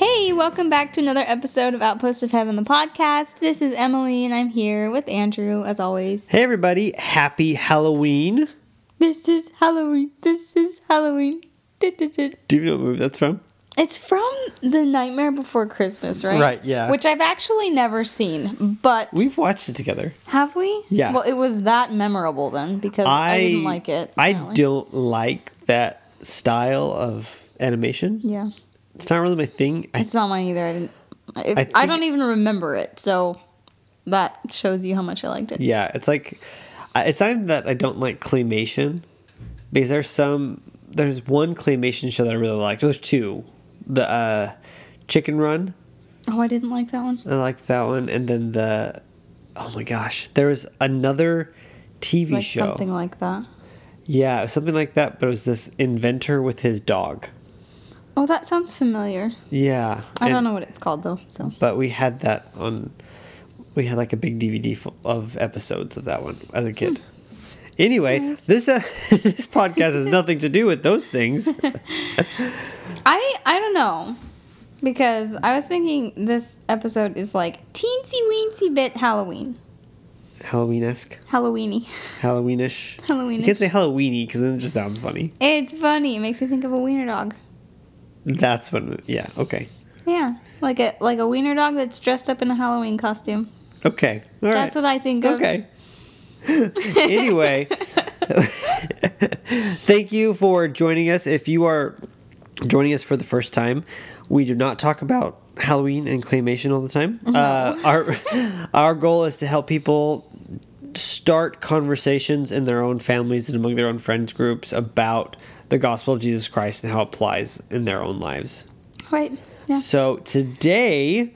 Hey, welcome back to another episode of Outpost of Heaven, the podcast. This is Emily, and I'm here with Andrew, as always. Hey, everybody, happy Halloween. This is Halloween. This is Halloween. Do you know what movie that's from? It's from The Nightmare Before Christmas, right? Right, yeah. Which I've actually never seen, but We've watched it together. have we? Yeah. Well, it was that memorable then because I, didn't like it. I apparently. don't like that style of animation. Yeah, It's not really my thing. I, it's not mine either. I didn't. I, I, think- don't even remember it, so that shows you how much I liked it. yeah, it's like it's not even that I don't like claymation because there's some there's one claymation show that I really like. There's two. The uh, Chicken Run, Oh, I didn't like that one. I liked that one, and then the oh my gosh, there was another TV Like show. something like that. Yeah, it was something like that, but it was this inventor with his dog. Oh, that sounds familiar. Yeah, I don't know what it's called though. So but we had that on we had like a big dvd of episodes of that one as a kid anyway Nice. this uh, this podcast has nothing to do with those things I I don't know because I was thinking this episode is like teensy weensy bit Halloween, halloween-esque Halloweeny. halloweenish you can't say halloweeny because then it just sounds funny It's funny. It makes me think of a wiener dog. That's what yeah okay. Yeah, like a like a wiener dog that's dressed up in a Halloween costume. okay all right. That's what I think of. okay. Anyway thank you for joining us. If you are joining us for the first time we do not talk about halloween and claymation all the time. Uh, our our goal is to help people start conversations in their own families and among their own friends groups about the gospel of jesus christ and how it applies in their own lives Right. Yeah. so today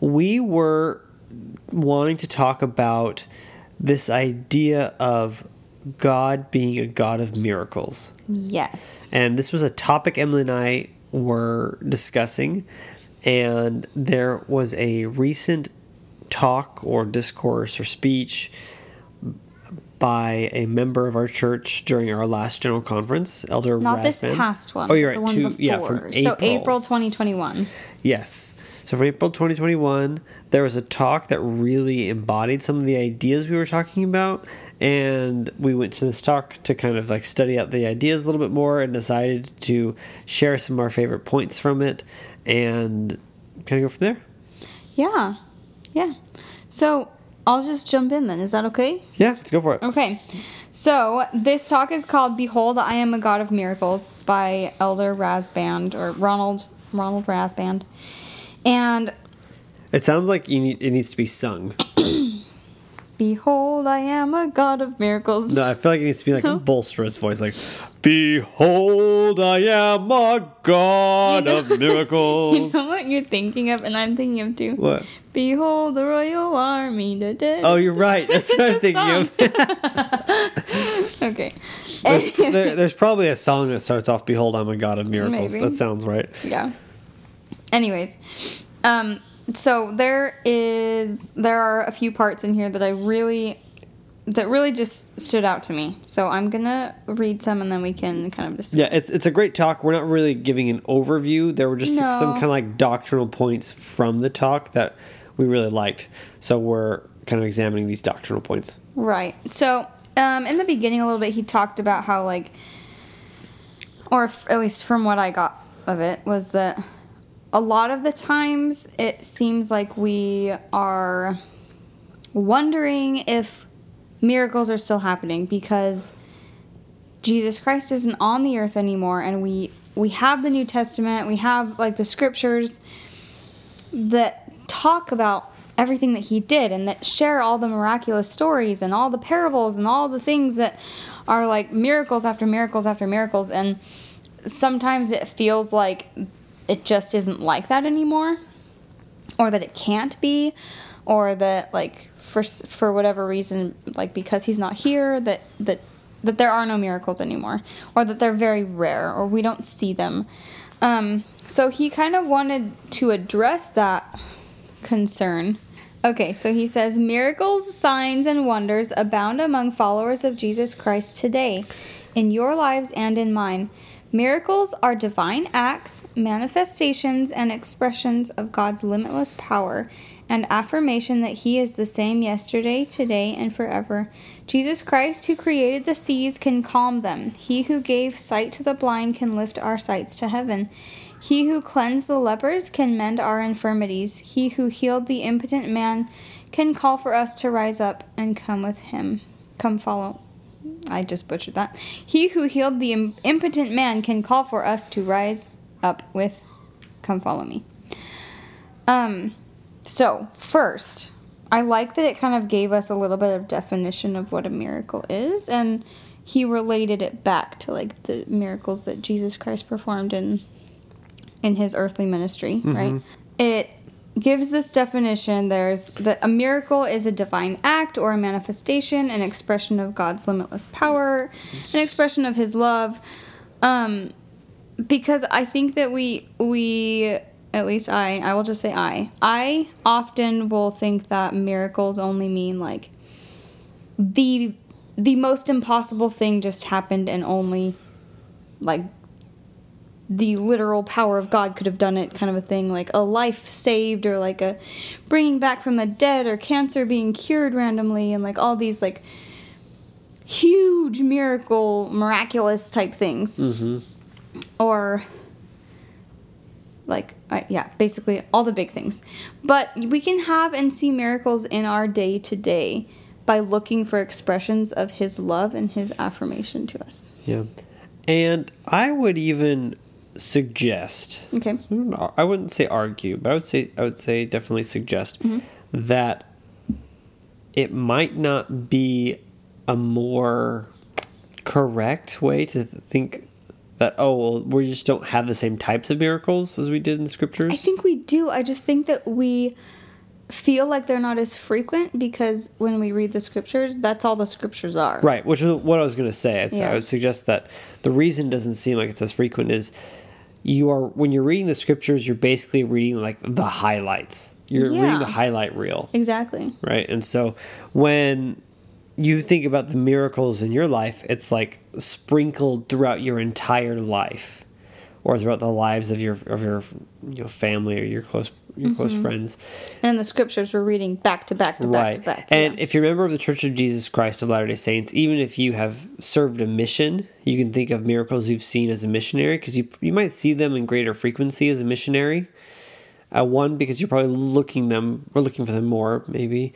we were wanting to talk about this idea of God being a God of miracles. Yes. And this was a topic Emily and I were discussing. And there was a recent talk or discourse or speech by a member of our church during our last general conference, Elder Not this past one. Oh, you're right. The one two, before. yeah, from April. So April 2021. Yes. So from April 2021, there was a talk that really embodied some of the ideas we were talking about. And we went to this talk to kind of like study out the ideas a little bit more and decided to share some of our favorite points from it and kind of go from there. Yeah. Yeah. So I'll just jump in then. Is that okay? Yeah, let's go for it. Okay. So this talk is called "Behold, I Am a God of Miracles." It's by Elder Rasband or Ronald Ronald Rasband, and It sounds like you need, it needs to be sung. Behold, I am a God of miracles. No, I feel like it needs to be like a bolsterous voice, like, Behold, I am a God of miracles. You know what you're thinking of, and I'm thinking of too. What? Behold the royal army. Da, da, Oh, you're right. That's what I'm thinking of. okay. there's, there, there's probably a song that starts off "Behold, I'm a God of miracles." Maybe. That sounds right. yeah. Anyways, um, so there is there are a few parts in here that I really that really just stood out to me. So I'm gonna read some and then we can kind of discuss. Yeah, it's it's a great talk. We're not really giving an overview. There were just some kind of like doctrinal points from the talk that we really liked. So we're kind of examining these doctrinal points. Right. So, um, in the beginning, a little bit, he talked about how, like, or f- at least from what I got of it, was that a lot of the times it seems like we are wondering if miracles are still happening because Jesus Christ isn't on the earth anymore, and we we have the New Testament, we have like the scriptures that talk about everything that he did and that share all the miraculous stories and all the parables and all the things that are like miracles after miracles after miracles. And sometimes it feels like it just isn't like that anymore or that it can't be or that like for for whatever reason like because he's not here that that that there are no miracles anymore or that they're very rare or we don't see them. Um, so he kind of wanted to address that concern. Okay so he says miracles signs and wonders abound among followers of jesus christ today in your lives and in mine. Miracles are divine acts, manifestations, and expressions of God's limitless power, and affirmation that He is the same yesterday, today, and forever. Jesus Christ, who created the seas, can calm them. He who gave sight to the blind can lift our sights to heaven. He who cleansed the lepers can mend our infirmities. He who healed the impotent man can call for us to rise up and come with him. Come follow I just butchered that. He who healed the impotent man can call for us to rise up with, come follow me. Um, so first, I like that it kind of gave us a little bit of definition of what a miracle is, and he related it back to like the miracles that Jesus Christ performed in in his earthly ministry, mm-hmm. right? It gives this definition there's that a miracle is a divine act or a manifestation an expression of god's limitless power an expression of his love um, because i think that we we at least i i will just say i i often will think that miracles only mean like the the most impossible thing just happened and only like the literal power of God could have done it, kind of a thing, like a life saved or like a bringing back from the dead or cancer being cured randomly and like all these like huge miracle, miraculous type things. Mm-hmm. Or like, uh, yeah, basically all the big things. But we can have and see miracles in our day to day by looking for expressions of His love and His affirmation to us. Yeah. And I would even suggest. Okay. I wouldn't say argue, but I would say I would say definitely suggest mm-hmm. that it might not be a more correct way to think that oh well we just don't have the same types of miracles as we did in the scriptures. I think we do. I just think that we feel like they're not as frequent because when we read the scriptures, that's all the scriptures are. Right, which is what I was going to say. Yeah. I would suggest that the reason doesn't seem like it's as frequent is you are when you're reading the scriptures, you're basically reading like the highlights. You're yeah. reading the highlight reel. Exactly. Right. And so when you think about the miracles in your life, it's like sprinkled throughout your entire life or throughout the lives of your of your you know, family or your close your mm-hmm. close friends. And the scriptures we're reading back to back to right. back to back. And yeah. if you're a member of the Church of Jesus Christ of Latter day Saints, even if you have served a mission, you can think of miracles you've seen as a missionary because you, you might see them in greater frequency as a missionary. Uh, one, because you're probably looking them or looking for them more, maybe.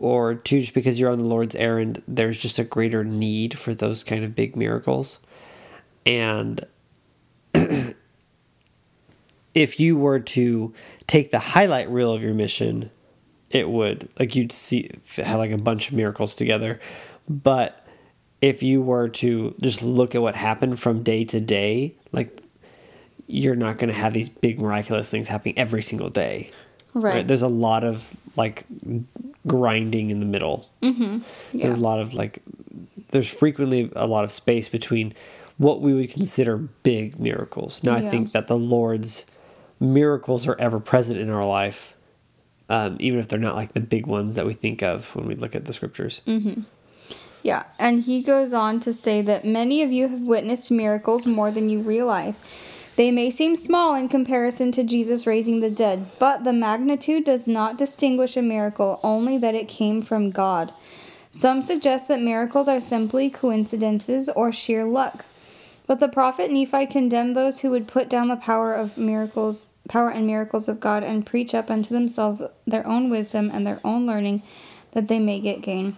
Or two, just because you're on the Lord's errand, there's just a greater need for those kind of big miracles. And if you were to take the highlight reel of your mission, it would like you'd see have like a bunch of miracles together. But if you were to just look at what happened from day to day, like you're not going to have these big miraculous things happening every single day. Right. right? There's a lot of like grinding in the middle. Mm-hmm. Yeah. There's a lot of like, there's frequently a lot of space between what we would consider big miracles. Now, yeah. I think that the Lord's miracles are ever present in our life, um, even if they're not like the big ones that we think of when we look at the scriptures. Mm-hmm. Yeah, and he goes on to say that many of you have witnessed miracles more than you realize. They may seem small in comparison to Jesus raising the dead, but the magnitude does not distinguish a miracle, only that it came from God. Some suggest that miracles are simply coincidences or sheer luck. But the prophet Nephi condemned those who would put down the power of miracles, power and miracles of God, and preach up unto themselves their own wisdom and their own learning, that they may get gain.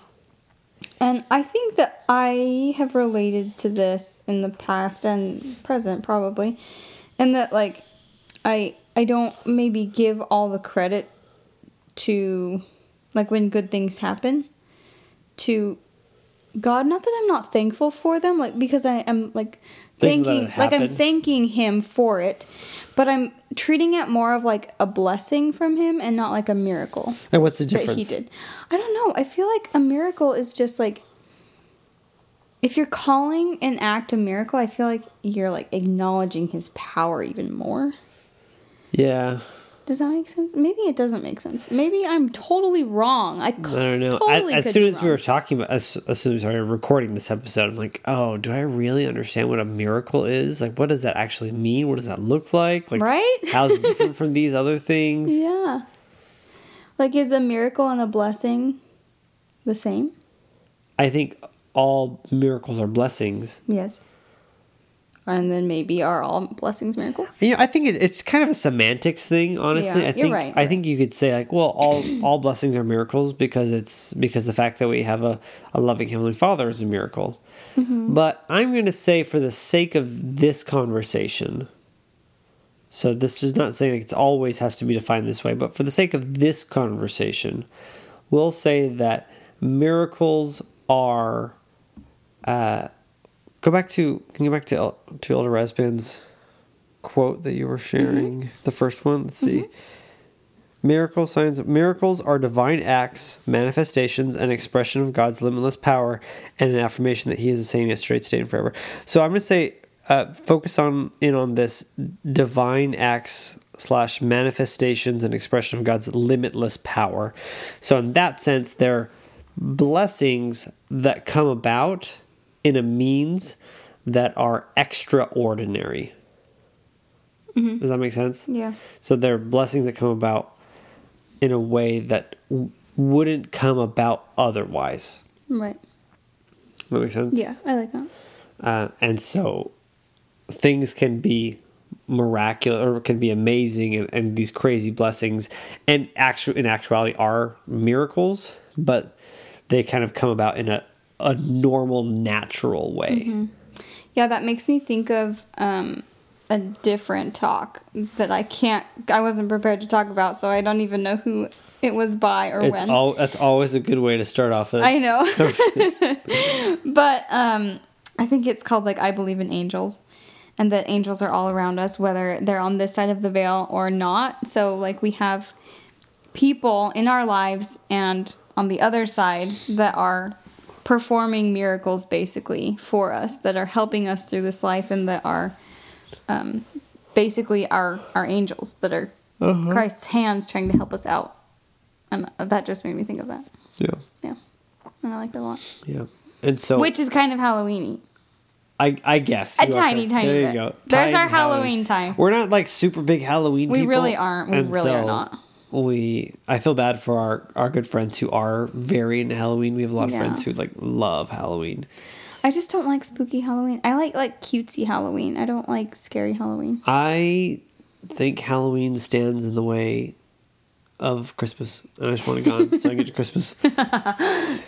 And I think that I have related to this in the past and present probably, and that like I I don't maybe give all the credit to like when good things happen to God. Not that I'm not thankful for them, like because I am like Things thanking like I'm thanking him for it, but I'm treating it more of like a blessing from him and not like a miracle And what's the that difference? he did. I don't know. I feel like a miracle is just like if you're calling an act a miracle, I feel like you're like acknowledging his power even more. Yeah. Does that make sense? Maybe it doesn't make sense. Maybe I'm totally wrong. I, I don't know. Totally I, as soon as we were talking about, as, as soon as we started recording this episode, I'm like, oh, do I really understand what a miracle is? Like, what does that actually mean? What does that look like? Like, Right? how's it different from these other things? Yeah. Like, is a miracle and a blessing the same? I think all miracles are blessings. Yes. And then maybe are all blessings miracles? You know, I think it, it's kind of a semantics thing, honestly. Yeah, I you're think right, I you're think you could say like, well, all all blessings are miracles because it's because the fact that we have a, a loving heavenly Father is a miracle. Mm-hmm. But I'm going to say, for the sake of this conversation, so this is not saying it's always has to be defined this way, but for the sake of this conversation, we'll say that miracles are. Uh, go back to can you go back to El, to Elder Rasband's quote that you were sharing, the first one. Let's see. Miracle signs miracles are divine acts, manifestations, and expression of God's limitless power, and an affirmation that He is the same yesterday, today, and forever. So I'm going to say, uh, focus on in on this divine acts slash manifestations and expression of God's limitless power. So in that sense, they're blessings that come about in a means that are extraordinary. Does that make sense? Yeah. So there are blessings that come about in a way that w- wouldn't come about otherwise. Right. That makes sense. Yeah, I like that. Uh, and so things can be miraculous or can be amazing and, and these crazy blessings and actual in actuality are miracles, but they kind of come about in a, a normal, natural way. Yeah, that makes me think of um, a different talk that I can't, I wasn't prepared to talk about, so I don't even know who it was by or It's when. all that's always a good way to start off. A, I know. but um, I think it's called like I Believe in Angels. And that angels are all around us, whether they're on this side of the veil or not. So, like, we have people in our lives and on the other side that are performing miracles basically for us, that are helping us through this life, and that are um, basically our, our angels, that are Christ's hands trying to help us out. And that just made me think of that. yeah, Yeah. And I like that a lot. yeah. And so Which is kind of Halloweeny. I I guess A you are tiny, correct. tiny There bit. you go. There's our Tiny Halloween time. We're not like super big Halloween. We people, really aren't. We and really are not. We I feel bad for our our good friends who are very into Halloween. We have a lot of Yeah. friends who like love Halloween. I just don't like spooky Halloween. I like like cutesy Halloween. I don't like scary Halloween. I think Halloween stands in the way of Christmas, and I just want it gone so I get to Christmas.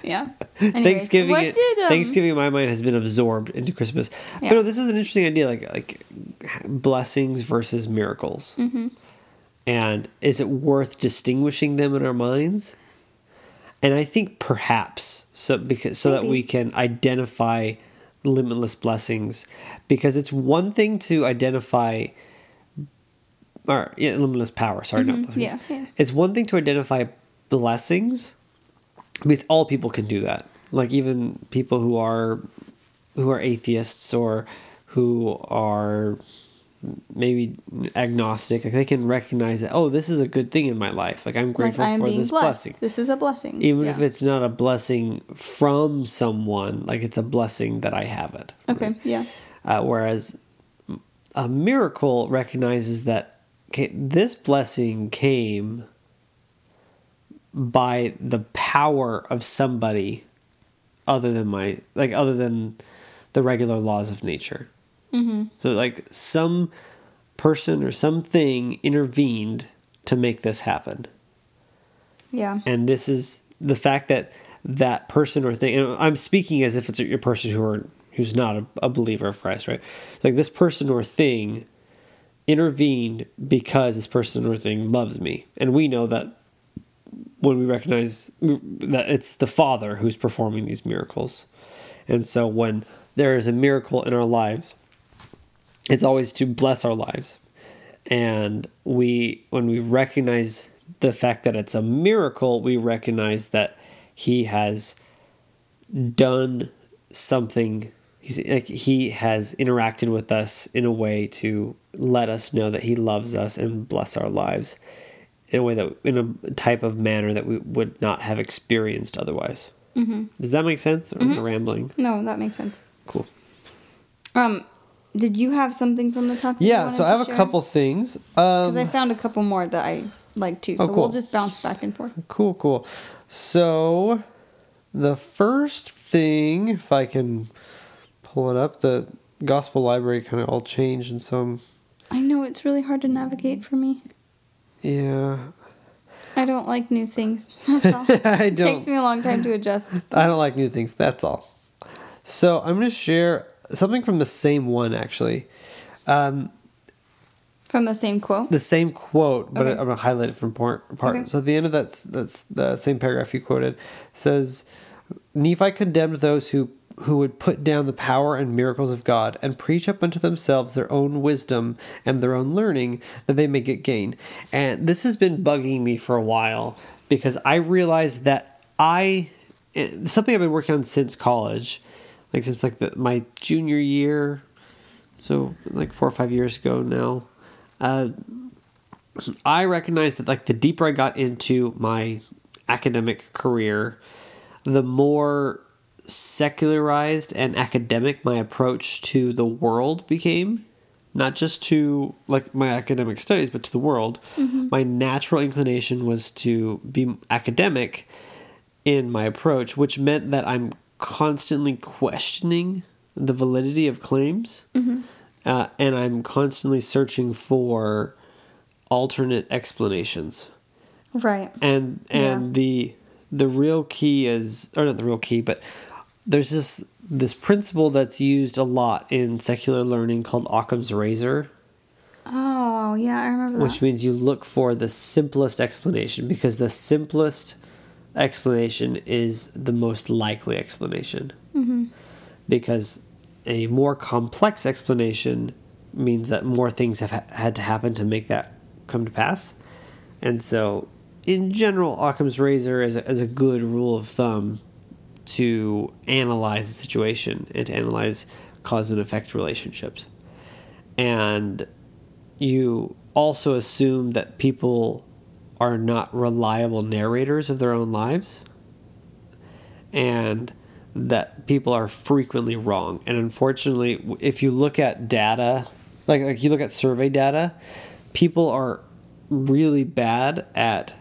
Yeah. Anyways, Thanksgiving, What it- did um, Thanksgiving in my mind has been absorbed into Christmas. Yeah. But no, this is an interesting idea, like like blessings versus miracles. Mm-hmm. And is it worth distinguishing them in our minds? And I think perhaps so because so that we can identify limitless blessings, because it's one thing to identify or yeah, limitless power. Sorry, not blessings. Mm-hmm. Yeah, yeah. It's one thing to identify blessings because all people can do that. Like even people who are who are atheists or who are maybe agnostic, like they can recognize that oh, this is a good thing in my life. Like I'm like grateful I am for this blessed. blessing. This is a blessing. Even Yeah. if it's not a blessing from someone, like it's a blessing that I have it. Okay, yeah. Uh, whereas a miracle recognizes that okay, this blessing came by the power of somebody other than my like other than the regular laws of nature. Mm-hmm. So like some person or something intervened to make this happen Yeah. and this is the fact that that person or thing and i'm speaking as if it's a, person who are who's not a, a believer of christ right like this person or thing intervened because this person or thing loves me and we know that when we recognize that it's the father who's performing these miracles and so when there is a miracle in our lives it's always to bless our lives. And we when we recognize the fact that it's a miracle, we recognize that he has done something he's like he has interacted with us in a way to let us know that he loves us and bless our lives in a way that in a type of manner that we would not have experienced otherwise. Mm-hmm. Does that make sense? Or am I rambling? No, that makes sense. Cool. Um, did you have something from the talk? Yeah, so I have a couple things. Because I Um, found a couple more that I like too. So Oh, cool. we'll just bounce back and forth. cool, cool. So the first thing, if I can pull it up, the gospel library kind of all changed, and so I'm, I know it's really hard to navigate for me. yeah, I don't like new things. That's all. I It takes don't. me a long time to adjust. I don't like new things. That's all. So I'm going to share something from the same one, actually. Um, From the same quote. the same quote, but Okay. I'm gonna highlight it from part. part. Okay. So at the end of that, that's the same paragraph you quoted says, Nephi condemned those who who would put down the power and miracles of God and preach up unto themselves their own wisdom and their own learning that they may get gain. And this has been bugging me for a while because I realized that I eh, something I've been working on since college, like since like the, my junior year, so like four or five years ago now. Uh, I recognized that like the deeper I got into my academic career, the more secularized and academic my approach to the world became. Not just to like my academic studies, but to the world. My natural inclination was to be academic in my approach, which meant that I'm constantly questioning the validity of claims, uh, and I'm constantly searching for alternate explanations. Right. And and Yeah. the the real key is, or not the real key, but there's this this principle that's used a lot in secular learning called Occam's razor Oh yeah, I remember that. which means you look for the simplest explanation because the simplest explanation is the most likely explanation. Mm-hmm. Because a more complex explanation means that more things have ha- had to happen to make that come to pass. And so, in general, Occam's razor is a, is a good rule of thumb to analyze the situation and to analyze cause and effect relationships. And you also assume that people are not reliable narrators of their own lives and that people are frequently wrong. And unfortunately if you look at data like like you look at survey data people are really bad at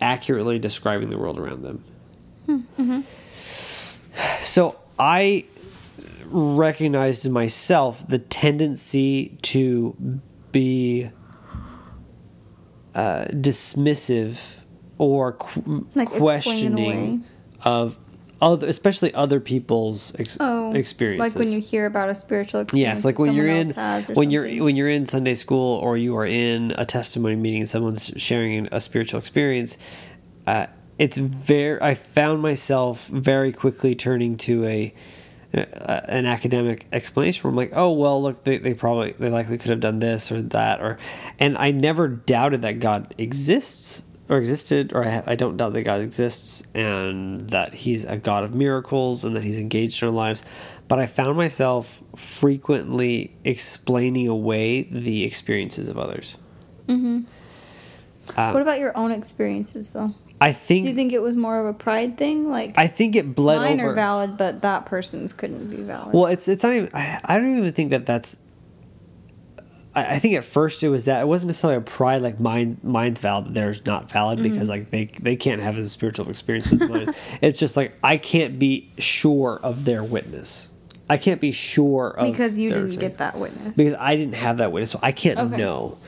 accurately describing the world around them. Hmm, mm-hmm. So i recognized in myself the tendency to be uh, dismissive or qu- Like questioning of other, especially other people's ex- Oh, experiences. Like when you hear about a spiritual experience. Yes, like when you're in else has or when you're when you're in Sunday school or you are in a testimony meeting and someone's sharing a spiritual experience. Uh, it's very. I found myself very quickly turning to a an academic explanation where I'm like, oh well, look, they, they probably they likely could have done this or that or, and I never doubted that God exists or existed or I, I don't doubt that God exists and that He's a God of miracles and that He's engaged in our lives, but I found myself frequently explaining away the experiences of others. Um, what about your own experiences though? I think, Do you think it was more of a pride thing? Like I think it bled mine over. are valid, but that person's couldn't be valid. Well, it's it's not even. I, I don't even think that that's. I, I think at first it was that it wasn't necessarily a pride like mine. Mine's valid, but theirs not valid Mm-hmm. because like they they can't have as spiritual experience as mine. it's just like I can't be sure of their witness. I can't be sure of because you didn't thing. get that witness. because I didn't have that witness, so I can't Okay. know.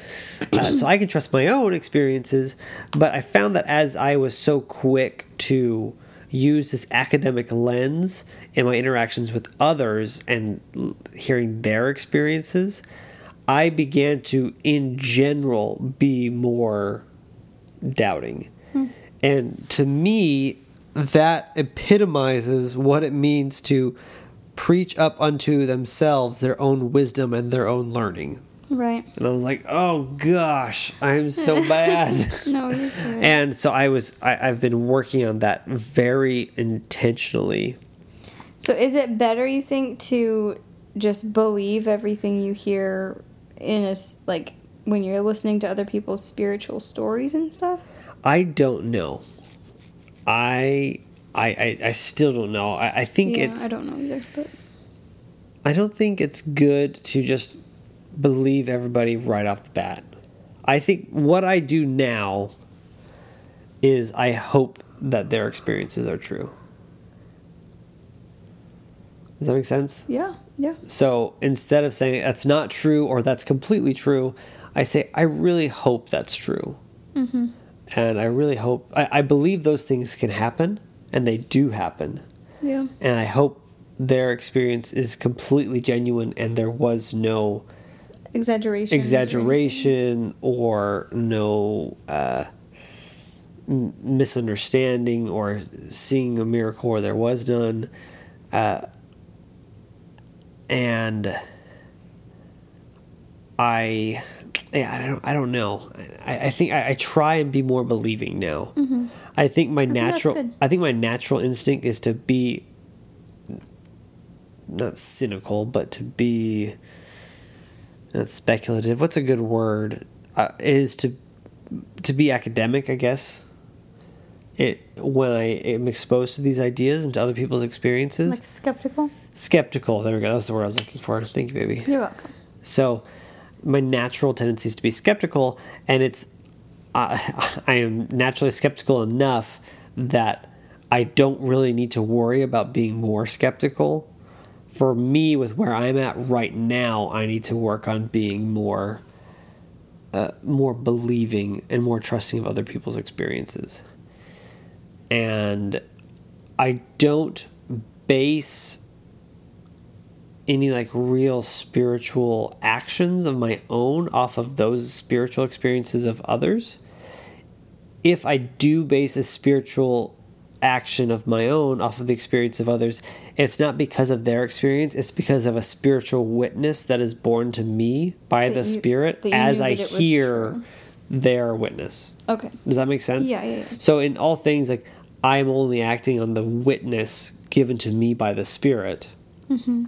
Uh, so I can trust my own experiences, but I found that as I was so quick to use this academic lens in my interactions with others and l- hearing their experiences, I began to, in general, be more doubting. And to me, that epitomizes what it means to preach up unto themselves their own wisdom and their own learning. Right. And I was like, oh gosh, I'm so bad. No, you're good. and so I was, I, I've been working on that very intentionally. So is it better you think to just believe everything you hear in a, like when you're listening to other people's spiritual stories and stuff? I don't know. I, I, I, I still don't know. I, I think yeah, it's, I don't know either, but I don't think it's good to just believe everybody right off the bat. I think what I do now is I hope that their experiences are true. Does that make sense? yeah, yeah. So instead of saying that's not true or that's completely true, I say I really hope that's true. Mm-hmm. And I really hope, I, I believe those things can happen and they do happen Yeah. and I hope their experience is completely genuine and there was no Exaggeration. exaggeration or no uh, misunderstanding or seeing a miracle where there was none. Uh, and I, yeah, I don't, I don't know. I, I think I, I try and be more believing now. I think my Mm-hmm. natural, good. I think my natural instinct is to be not cynical, but to be not speculative. What's a good word? Uh, is to to be academic, I guess. It when I am exposed to these ideas and to other people's experiences, Like skeptical. skeptical. There we go. That's the word I was looking for. Thank you, baby. You're welcome. So, my natural tendency is to be skeptical, and it's uh, I am naturally skeptical enough that I don't really need to worry about being more skeptical. For me, with where I'm at right now, I need to work on being more, uh, more believing and more trusting of other people's experiences. And I don't base any like real spiritual actions of my own off of those spiritual experiences of others. If I do base a spiritual action of my own off of the experience of others, it's not because of their experience, it's because of a spiritual witness that is born to me by That the you- Spirit as I that it was hear true. their witness. Okay. Does that make sense? Yeah, yeah, yeah. So in all things, like I am only acting on the witness given to me by the Spirit, Mm-hmm.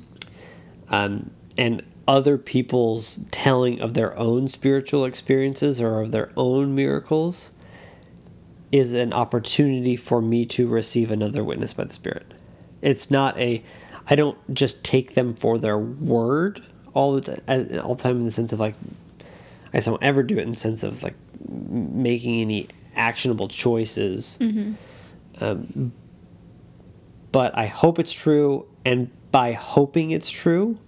Um, and other people's telling of their own spiritual experiences or of their own miracles is an opportunity for me to receive another witness by the Spirit. It's not a, I don't just take them for their word all the t- all the time in the sense of like I don't ever do it in the sense of like making any actionable choices. Um, but I hope it's true, and by hoping it's true,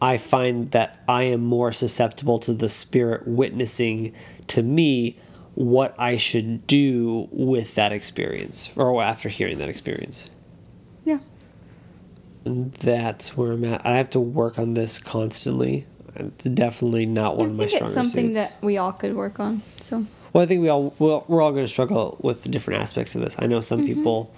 I find that I am more susceptible to the Spirit witnessing to me what I should do with that experience, or after hearing that experience. Yeah. And that's where I'm at. I have to work on this constantly. It's definitely not one I of my think it's something suits. that we all could work on. So Well, I think we all well, we're all going to struggle with different aspects of this. I know some mm-hmm. people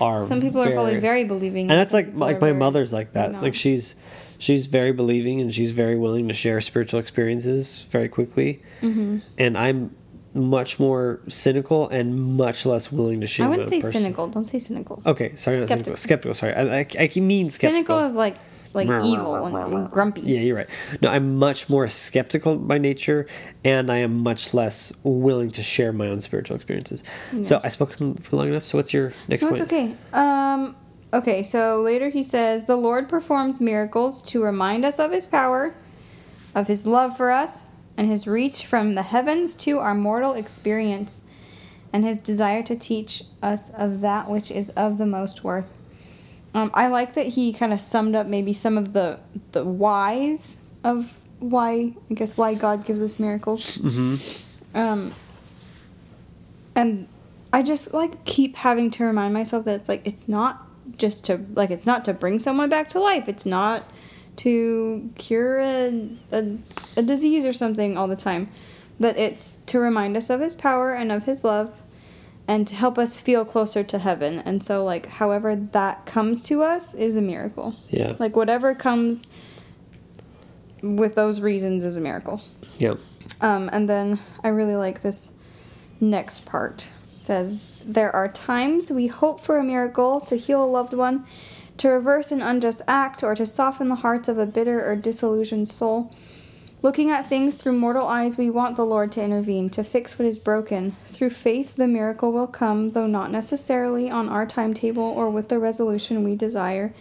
are some people are probably very believing, and that's like like my mother's like that. Like she's she's very believing and she's very willing to share spiritual experiences very quickly. Mm-hmm. And I'm much more cynical and much less willing to share. I wouldn't say person- cynical. Don't say cynical. Okay, sorry, not cynical. Skeptical. Skeptical. Sorry, I, I, I mean skeptical. Cynical is like like evil and, and grumpy. Yeah, you're right. No, I'm much more skeptical by nature, and I am much less willing to share my own spiritual experiences. So I spoke for long enough. So what's your next No, point? it's okay. Um, okay, so later he says, The Lord performs miracles to remind us of his power, of his love for us, and his reach from the heavens to our mortal experience, and his desire to teach us of that which is of the most worth. Um, I like that he kind of summed up maybe some of the the whys of why I guess why God gives us miracles. Mm-hmm. Um, and I just like keep having to remind myself that it's like it's not just to like it's not to bring someone back to life. It's not to cure a, a, a disease or something all the time. That it's to remind us of his power and of his love and to help us feel closer to heaven. And so, like, however that comes to us is a miracle. Yeah. Like, whatever comes with those reasons is a miracle. Yeah. Um, and then I really like this next part. It says, There are times we hope for a miracle to heal a loved one, to reverse an unjust act, or to soften the hearts of a bitter or disillusioned soul. Looking at things through mortal eyes, we want the Lord to intervene, to fix what is broken. Through faith, the miracle will come, though not necessarily on our timetable or with the resolution we desire.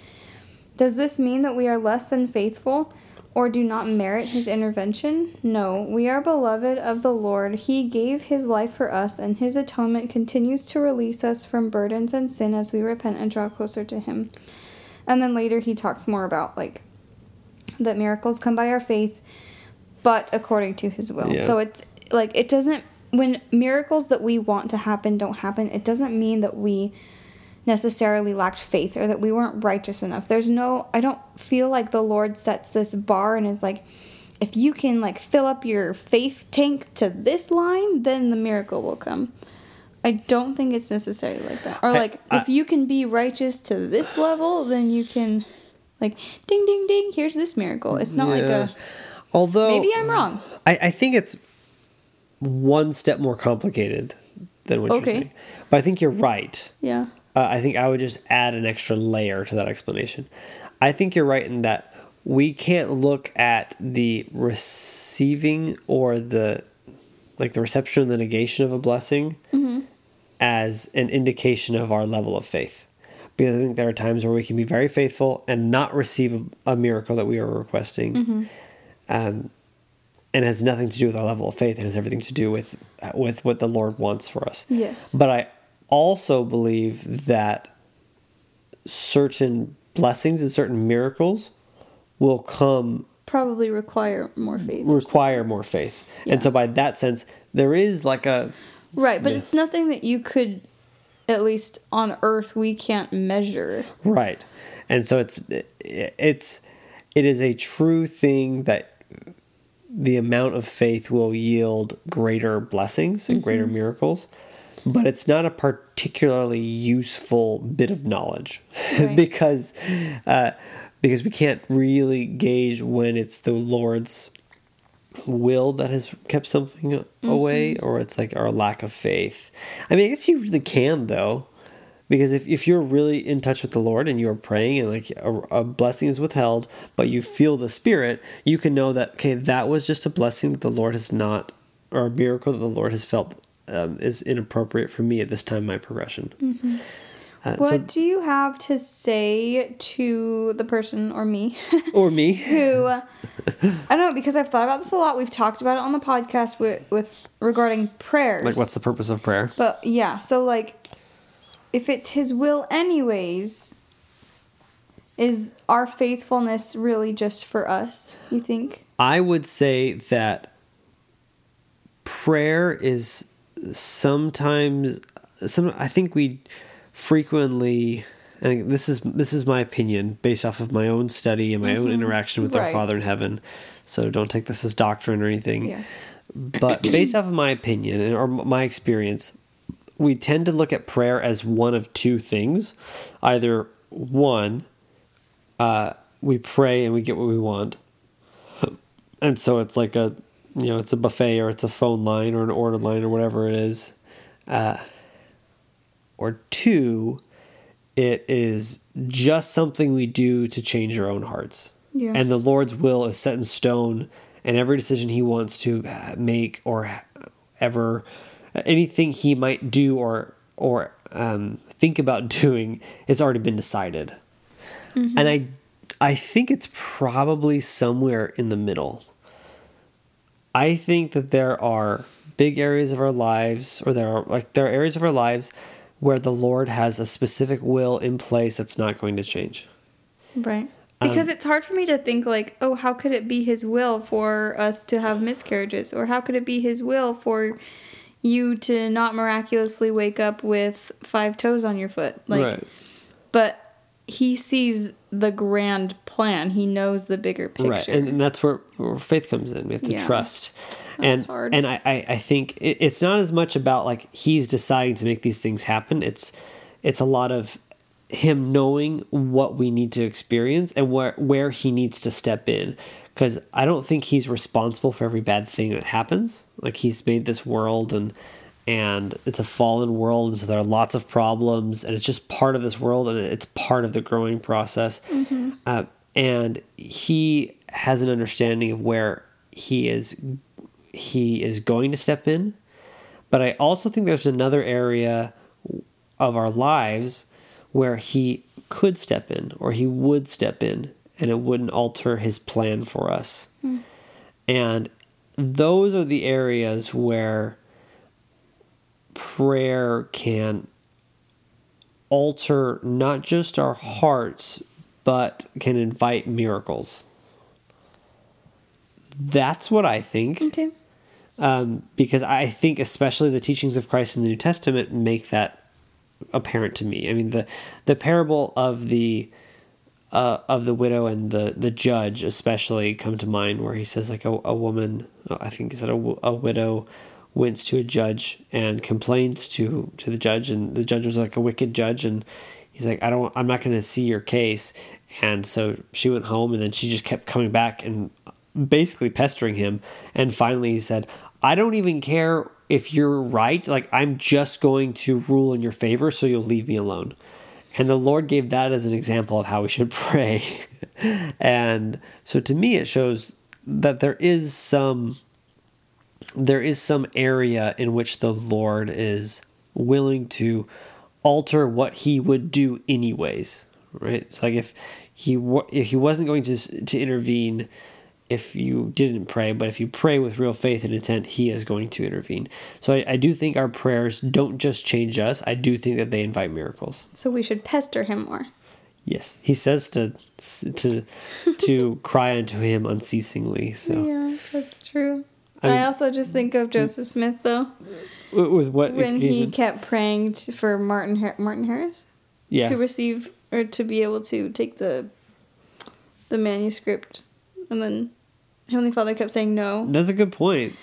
Does this mean that we are less than faithful or do not merit his intervention? No, we are beloved of the Lord. He gave his life for us, and his atonement continues to release us from burdens and sin as we repent and draw closer to him. And then later he talks more about like that miracles come by our faith, but according to his will. Yeah. So it's like it doesn't when miracles that we want to happen don't happen, it doesn't mean that we necessarily lacked faith or that we weren't righteous enough. There's no I don't feel like the Lord sets this bar and is like if you can like fill up your faith tank to this line, then the miracle will come. I don't think it's necessarily like that. Or I- like I- if you can be righteous to this level, then you can like ding ding ding, here's this miracle. It's not like a Although maybe I'm wrong. I, I think it's one step more complicated than what Okay. you're saying. But I think you're right. Yeah. Uh, I think I would just add an extra layer to that explanation. I think you're right in that we can't look at the receiving or the like the reception or the negation of a blessing as an indication of our level of faith. Because I think there are times where we can be very faithful and not receive a, a miracle that we are requesting. Um, and it has nothing to do with our level of faith. It has everything to do with with what the Lord wants for us. Yes. But I also believe that certain blessings and certain miracles will come Probably require more faith. require more faith. Yeah. And so by that sense, there is like a Right, but Yeah. it's nothing that you could at least on earth we can't measure. right. And so it's it's it is a true thing that the amount of faith will yield greater blessings and greater miracles. But it's not a particularly useful bit of knowledge Right. because uh, because we can't really gauge when it's the Lord's will that has kept something away or it's like our lack of faith. I mean, I guess you really can though. Because if, if you're really in touch with the Lord and you're praying and like a, a blessing is withheld, but you feel the Spirit, you can know that, okay, that was just a blessing that the Lord has not, or a miracle that the Lord has felt um, is inappropriate for me at this time in my progression. Uh, What so, do you have to say to the person or me or me. who I don't know because I've thought about this a lot. We've talked about it on the podcast with with regarding prayers. Like, what's the purpose of prayer? But yeah, so like if it's his will anyways, is our faithfulness really just for us, you think? I would say that prayer is sometimes some I think we frequently think this is this is my opinion based off of my own study and my own mm-hmm. interaction with our Father in heaven. So don't take this as doctrine or anything. Yeah. But based off of my opinion or my experience, we tend to look at prayer as one of two things. Either one, uh, we pray and we get what we want, and so it's like a you know it's a buffet or it's a phone line or an order line or whatever it is uh, or two it is just something we do to change our own hearts Yeah. and the lord's will is set in stone and every decision he wants to make or ever anything he might do or or um, think about doing has already been decided and i i think it's probably somewhere in the middle I think that there are big areas of our lives, or there are like there are areas of our lives where the Lord has a specific will in place that's not going to change. Right. Um, Because it's hard for me to think like, oh, how could it be his will for us to have miscarriages or how could it be his will for you to not miraculously wake up with five toes on your foot? Like but he sees the grand plan. He knows the bigger picture. right, and, and that's where, where faith comes in. We have to Yeah. trust, and hard. and I I, I think it, it's not as much about like he's deciding to make these things happen. It's it's a lot of him knowing what we need to experience and where where he needs to step in because I don't think he's responsible for every bad thing that happens. Like he's made this world and and it's a fallen world and so there are lots of problems and it's just part of this world and it's part of the growing process. Uh, and he has an understanding of where he is he is going to step in. But I also think there's another area of our lives where he could step in or he would step in and it wouldn't alter his plan for us. And those are the areas where prayer can alter not just our hearts, but can invite miracles. That's what I think Okay. um, because I think especially the teachings of Christ in the New Testament make that apparent to me. I mean the the parable of the uh, of the widow and the the judge especially come to mind where he says like a, a woman I think he said a widow went to a judge and complains to to the judge and the judge was like a wicked judge and he's like I don't I'm not going to see your case. And so she went home and then she just kept coming back and basically pestering him. And finally he said I don't even care if you're right like I'm just going to rule in your favor so you'll leave me alone and the Lord gave that as an example of how we should pray. and so to me it shows that there is some there is some area in which the Lord is willing to alter what he would do anyways, right? So like if he if he wasn't going to to intervene if you didn't pray, but if you pray with real faith and intent, He is going to intervene. So I, I do think our prayers don't just change us. I do think that they invite miracles. So we should pester him more. Yes, He says to to to cry unto Him unceasingly. So Yeah, that's true. I I, also just think of Joseph Smith though, with what when he kept praying for Martin Har- Martin Harris yeah to receive or to be able to take the the manuscript, and then Heavenly Father kept saying no. that's a good point.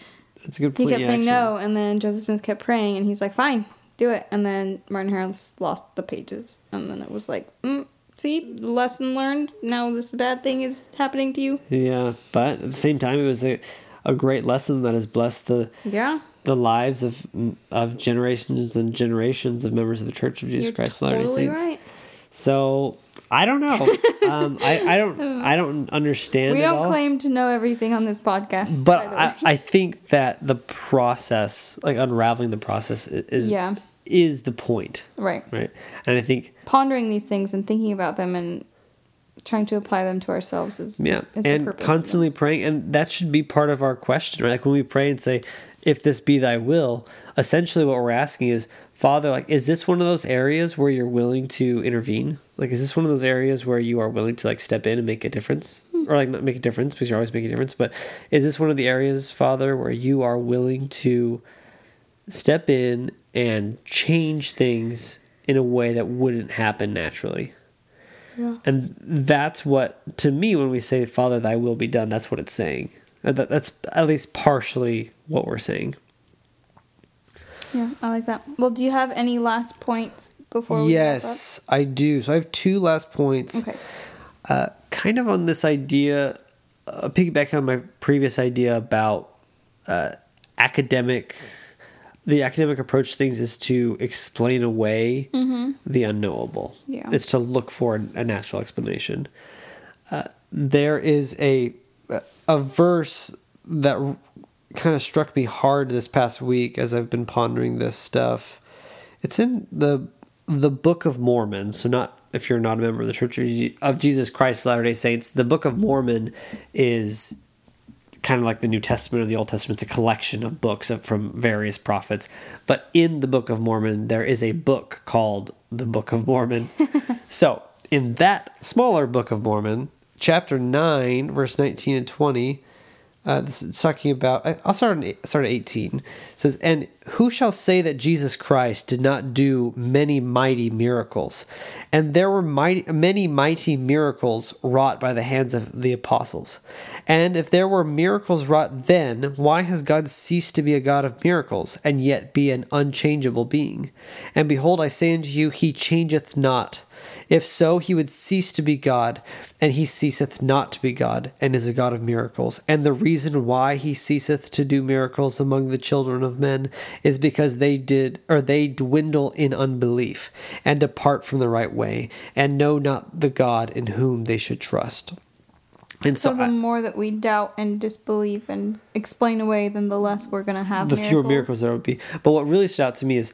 That's a good point. He kept saying actually. no, and then Joseph Smith kept praying, and he's like, "Fine, do it." And then Martin Harris lost the pages, and then it was like, mm, "See, lesson learned. Now this bad thing is happening to you." Yeah, but at the same time, it was a, a great lesson that has blessed the Yeah, the lives of of generations and generations of members of the Church of Jesus you're Christ of Latter-day totally Saints. right. So I don't know. um, I, I don't I don't understand We don't all. claim to know everything on this podcast. but I. I think that the process, like unraveling the process, is Yeah. is the point, right. right? And I think Pondering these things and thinking about them and trying to apply them to ourselves is yeah, is the and constantly praying, and that should be part of our question, right? Like when we pray and say, "If this be Thy will," essentially what we're asking is, Father, like, is this one of those areas where you're willing to intervene? Like, is this one of those areas where you are willing to like step in and make a difference, hmm. or like not make a difference because you're always making a difference, but is this one of the areas, Father, where you are willing to step in and change things in a way that wouldn't happen naturally? Yeah. And that's what, to me, when we say, Father, thy will be done, that's what it's saying. That- That's at least partially what we're saying. Yeah, I like that. Well, do you have any last points before we Yes, I do. So I have two last points. Okay. Uh, kind of on this idea, uh, piggyback on my previous idea about uh, academic, the academic approach to things is to explain away the unknowable. Yeah. It's to look for a natural explanation. Uh, there is a a verse that kind of struck me hard this past week as I've been pondering this stuff. It's in the the Book of Mormon. So not if you're not a member of the Church of Jesus Christ of Latter-day Saints, the Book of Mormon is kind of like the New Testament or the Old Testament. It's a collection of books from various prophets. But in the Book of Mormon, there is a book called the Book of Mormon. so in that smaller Book of Mormon, chapter 9, verse 19 and 20, Uh, this is talking about. I'll start on start at eighteen. It says, "And who shall say that Jesus Christ did not do many mighty miracles? And there were mighty, many mighty miracles wrought by the hands of the apostles. And if there were miracles wrought then, why has God ceased to be a God of miracles, and yet be an unchangeable being? And behold, I say unto you, He changeth not." If so, he would cease to be God, and he ceaseth not to be God, and is a God of miracles. And the reason why he ceaseth to do miracles among the children of men is because they did or they dwindle in unbelief, and depart from the right way, and know not the God in whom they should trust. And So so, the I- more that we doubt and disbelieve and explain away, then the less we're gonna have. the miracles. fewer miracles there would be. But what really stood out to me is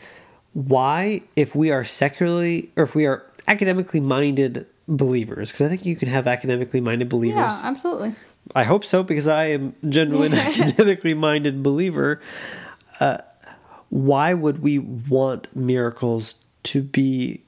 why, if we are secularly or if we are academically minded believers, because I think you can have academically minded believers. Yeah, absolutely. I hope so because I am genuine academically minded believer. Uh, why would we want miracles to be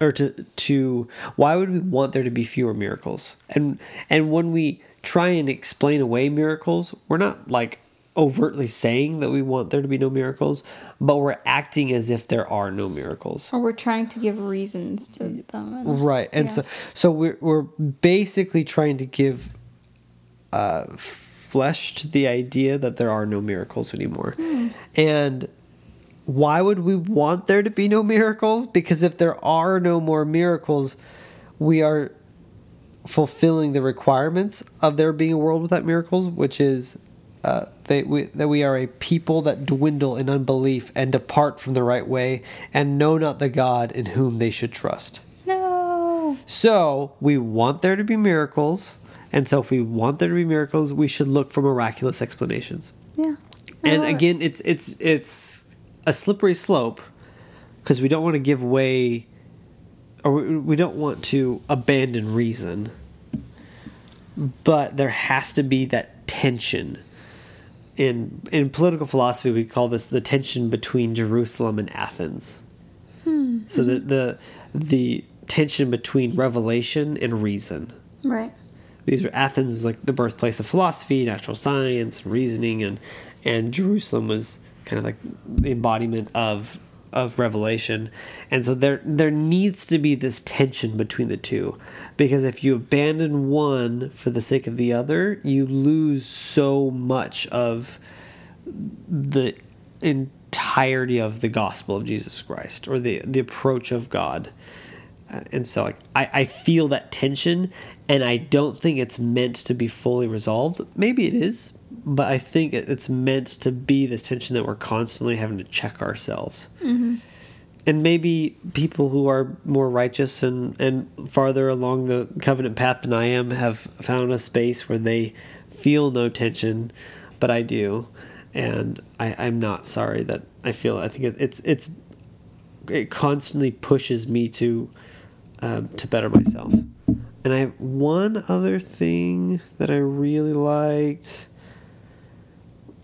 or to to why would we want there to be fewer miracles? And and when we try and explain away miracles, we're not like overtly saying that we want there to be no miracles, but we're acting as if there are no miracles. Or we're trying to give reasons to them. and- Right. And Yeah. so so we're we're basically trying to give uh flesh to the idea that there are no miracles anymore. And why would we want there to be no miracles? Because if there are no more miracles, we are fulfilling the requirements of there being a world without miracles, which is uh, that we that we are a people that dwindle in unbelief and depart from the right way, and know not the God in whom they should trust. No. So we want there to be miracles, and so if we want there to be miracles, we should look for miraculous explanations. Yeah. I And it. again, it's it's it's a slippery slope because we don't want to give way, or we, we don't want to abandon reason. But there has to be that tension. In in political philosophy, we call this the tension between Jerusalem and Athens. Hmm. So the the the tension between revelation and reason Right. these are Athens like the birthplace of philosophy, natural science, reasoning, and and Jerusalem was kind of like the embodiment of of revelation. And so there there needs to be this tension between the two. Because if you abandon one for the sake of the other, you lose so much of the entirety of the gospel of Jesus Christ or the the approach of God. Uh, And so I, I feel that tension and I don't think it's meant to be fully resolved. Maybe it is, but I think it's meant to be this tension that we're constantly having to check ourselves. And maybe people who are more righteous and, and farther along the covenant path than I am have found a space where they feel no tension, but I do. And I, I'm not sorry that I feel it. I think it, it's it's it constantly pushes me to um, to better myself. And I have one other thing that I really liked.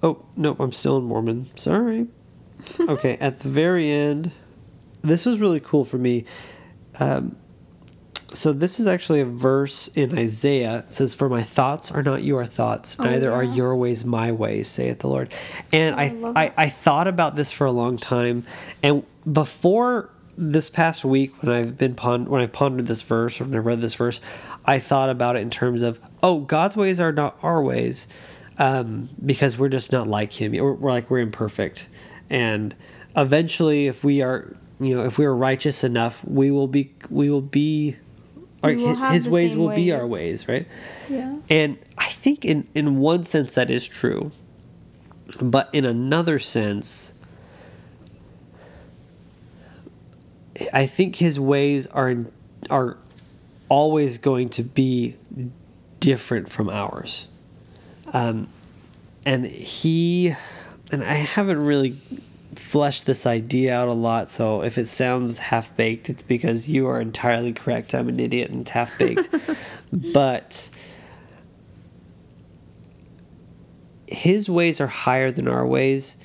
Oh no, I'm still in Mormon. Sorry. okay, at the very end, this was really cool for me. Um, so this is actually a verse in Isaiah. It says, "For my thoughts are not your thoughts, Oh, neither are your ways my ways," saith the Lord. And I I, I. I thought about this for a long time, and before this past week, when I've been pond- when I've pondered this verse or when I read this verse, I thought about it in terms of, oh, God's ways are not our ways, um, because we're just not like Him. We're, we're like we're imperfect, and eventually, if we are, you know, if we are righteous enough, we will be, we will be. We will his, his ways will be our ways. ways, right? Yeah. And I think in in one sense that is true. But in another sense I think his ways are are always going to be different from ours. Um and he and I haven't really fleshed this idea out a lot, so if it sounds half baked, it's because you are entirely correct. I'm an idiot and it's half baked. but his ways are higher than our ways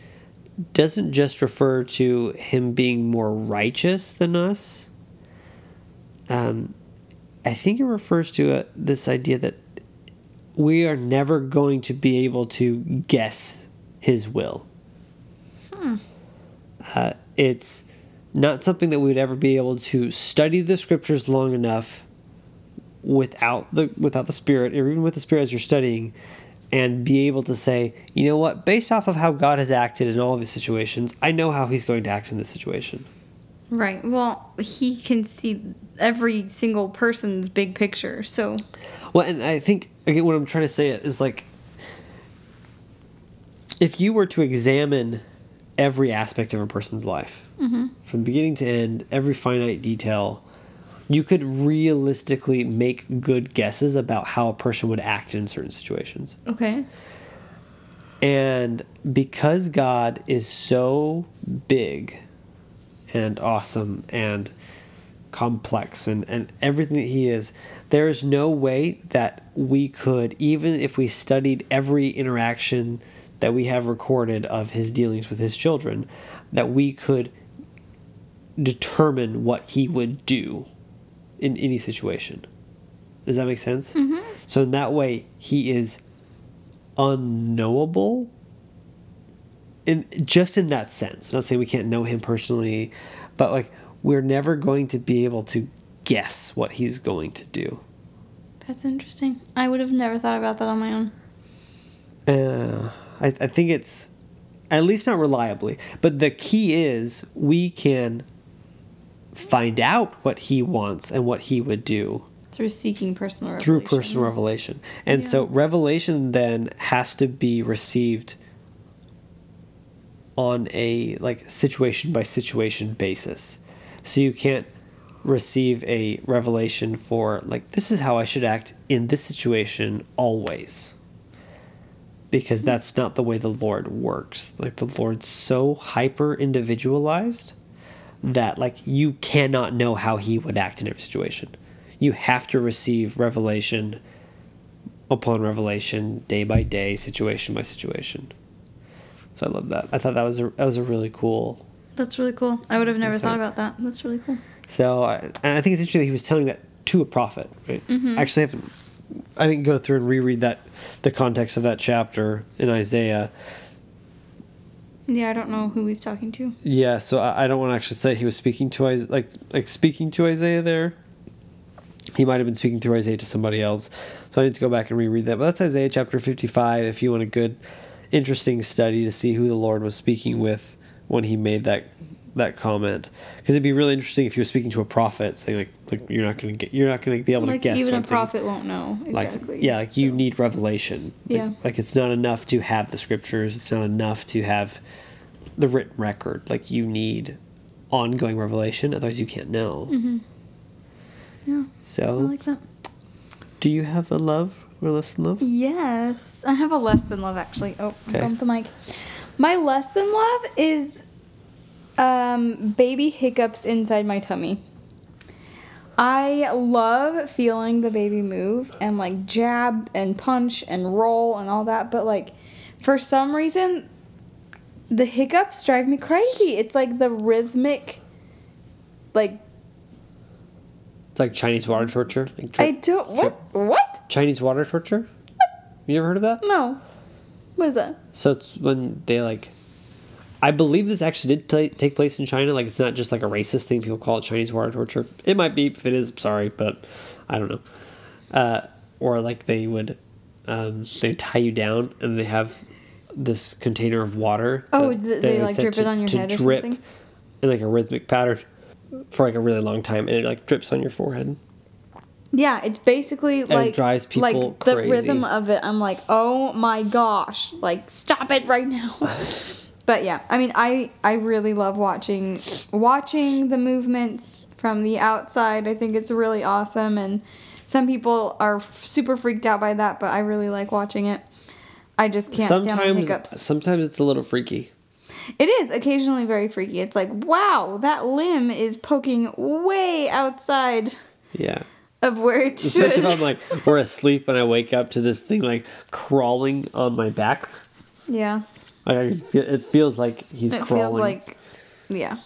doesn't just refer to him being more righteous than us. Um, I think it refers to uh this idea that we are never going to be able to guess his will. Uh, it's not something that we would ever be able to study the scriptures long enough without the without the spirit or even with the spirit as you're studying and be able to say you know what? Based off of how god has acted in all of his situations i know how he's going to act in this situation Right. Well, he can see every single person's big picture. So, well and i think again what i'm trying to say is like if you were to examine every aspect of a person's life mm-hmm. from beginning to end every finite detail you could realistically make good guesses about how a person would act in certain situations okay. And because God is so big and awesome and complex and, and everything that He is, there is no way that we could, even if we studied every interaction that we have recorded of His dealings with His children, that we could determine what He would do in any situation. Does that make sense? Mm-hmm. So, in that way, He is unknowable in just in that sense not saying we can't know him personally but like we're never going to be able to guess what he's going to do That's interesting. I would have never thought about that on my own. uh, I, I think it's at least not reliably but the key is we can find out what he wants and what he would do Through seeking personal revelation. through personal revelation. And so revelation then has to be received on a like situation by situation basis. So you can't receive a revelation for like this is how I should act in this situation always. Because that's not the way the Lord works. Like the Lord's so hyper individualized that like you cannot know how he would act in every situation. You have to receive revelation upon revelation, day by day, situation by situation. So I love that. I thought that was a that was a really cool. That's really cool. I would have never thought about that. That's really cool. So I, and I think it's interesting that he was telling that to a prophet. Right? Mm-hmm. Actually, I haven't. I didn't go through and reread that the context of that chapter in Isaiah. Yeah, I don't know who he's talking to. Yeah, so I, I don't want to actually say he was speaking to Isaiah, like like speaking to Isaiah there. He might have been speaking through Isaiah to somebody else. So I need to go back and reread that. But that's Isaiah chapter 55 if you want a good, interesting study to see who the Lord was speaking with when he made that that comment. Because it'd be really interesting if he was speaking to a prophet, saying like, like you're not going to get, you're not to be able Like to guess even a prophet won't know Like, exactly. yeah, like you need revelation. Like- Yeah. Like, it's not enough to have the scriptures. It's not enough to have the written record. Like you need ongoing revelation. Otherwise, you can't know. Mm-hmm. Yeah, So, I like that. do you have a love less than love? Yes, I have a less than love actually. Oh, Okay. bump the mic. My less than love is um, baby hiccups inside my tummy. I love feeling the baby move and like jab and punch and roll and all that, but like for some reason the hiccups drive me crazy. It's like the rhythmic like It's like Chinese water torture. Like I don't what what? Chinese water torture. You ever heard of that? No. What is that? So it's when they like. I believe this actually did play, take place in China. Like it's not just like a racist thing. People call it Chinese water torture. It might be. If it is, sorry, but I don't know. Uh, or like they would, um, they tie you down and they have this container of water. Oh, that- th- that they, like, drip it on your head or drip something? in like a rhythmic pattern for like a really long time, and it like drips on your forehead. Yeah, it's basically like drives people like the crazy. rhythm of it. I'm like, oh my gosh, like stop it right now. but yeah, I mean, I I really love watching watching the movements from the outside. I think it's really awesome, and some people are f- super freaked out by that, but I really like watching it. I just can't stand the sometimes, hiccups. sometimes it's a little freaky. It is occasionally very freaky. It's like, wow, that limb is poking way outside Yeah. of where it should. Especially if I'm like we're asleep and I wake up to this thing like crawling on my back. yeah. Like I, feel- it feels like he's crawling. it crawling. feels like yeah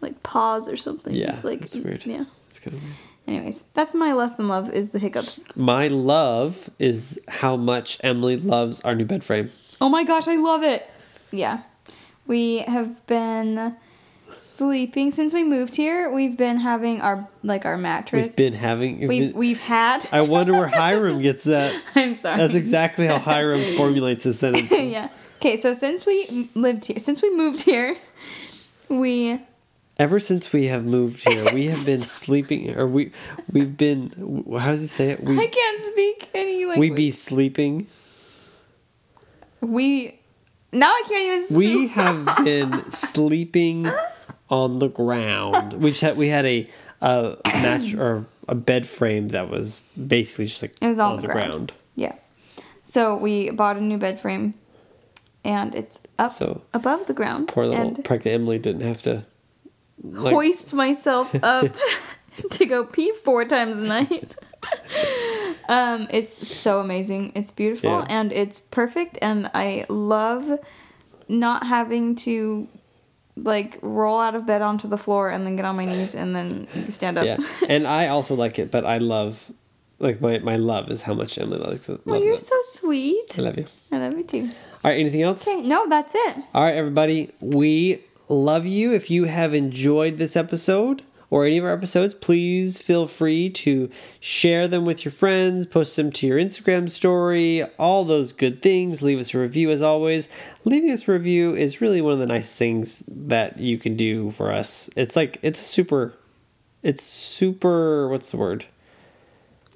like paws or something Yeah, just like it's weird. yeah It's kind of weird. Anyways, that's my less than love is the hiccups. My love is how much Emily loves our new bed frame. Oh my gosh, I love it. Yeah. We have been sleeping since we moved here. We've been having our like our mattress. We've been having. we've we've, we've had. I wonder where Hiram gets that. I'm sorry. That's exactly how Hiram formulates his sentences. yeah. Okay, so since we lived here, since we moved here, we Ever since we have moved here, we have been sleeping, or we we've been. How does he say it? I We can't speak any language. we be sleeping. we now I can't even. We have been sleeping on the ground. We had we had a a match or a bed frame that was basically just like It was on the ground. Yeah. So we bought a new bed frame, and it's up So, above the ground. Poor little and pregnant Emily didn't have to. Like, hoist myself up to go pee four times a night. um, it's so amazing. It's beautiful Yeah. and it's perfect, and I love not having to like roll out of bed onto the floor and then get on my knees and then stand up. yeah, and I also like it, but I love, like my my love is how much Emily likes it. well, you're it. so sweet. I love you. I love you too. All right, anything else? Okay, no, that's it. All right, everybody. We love you. If you have enjoyed this episode or any of our episodes, please feel free to share them with your friends, post them to your Instagram story, all those good things. Leave us a review as always. Leaving us a review is really one of the nice things that you can do for us. It's like, it's super, it's super, what's the word?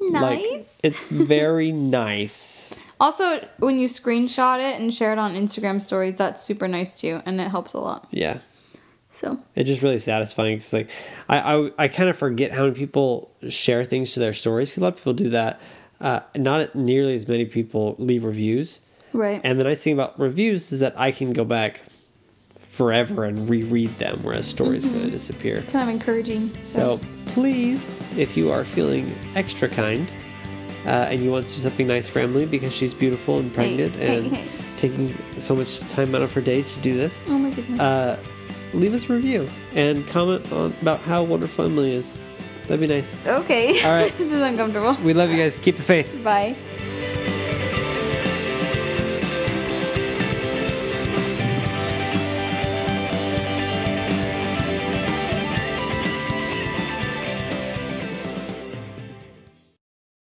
Like, Nice. it's very nice. also, when you screenshot it and share it on Instagram stories, that's super nice too, and it helps a lot. Yeah. So It's just really satisfying because, like, I, I, I kind of forget how many people share things to their stories. a lot of people do that. Uh, not nearly as many people leave reviews. right. And the nice thing about reviews is that I can go back forever and reread them, whereas stories Mm-hmm. going to disappear. kind of encouraging. So please, if you are feeling extra kind uh, and you want to do something nice for Emily because she's beautiful and pregnant hey, and hey. taking so much time out of her day to do this, oh my goodness. uh, leave us a review and comment on about how wonderful Emily is. That'd be nice. okay. all right. this is uncomfortable. We love you guys. Keep the faith. Bye.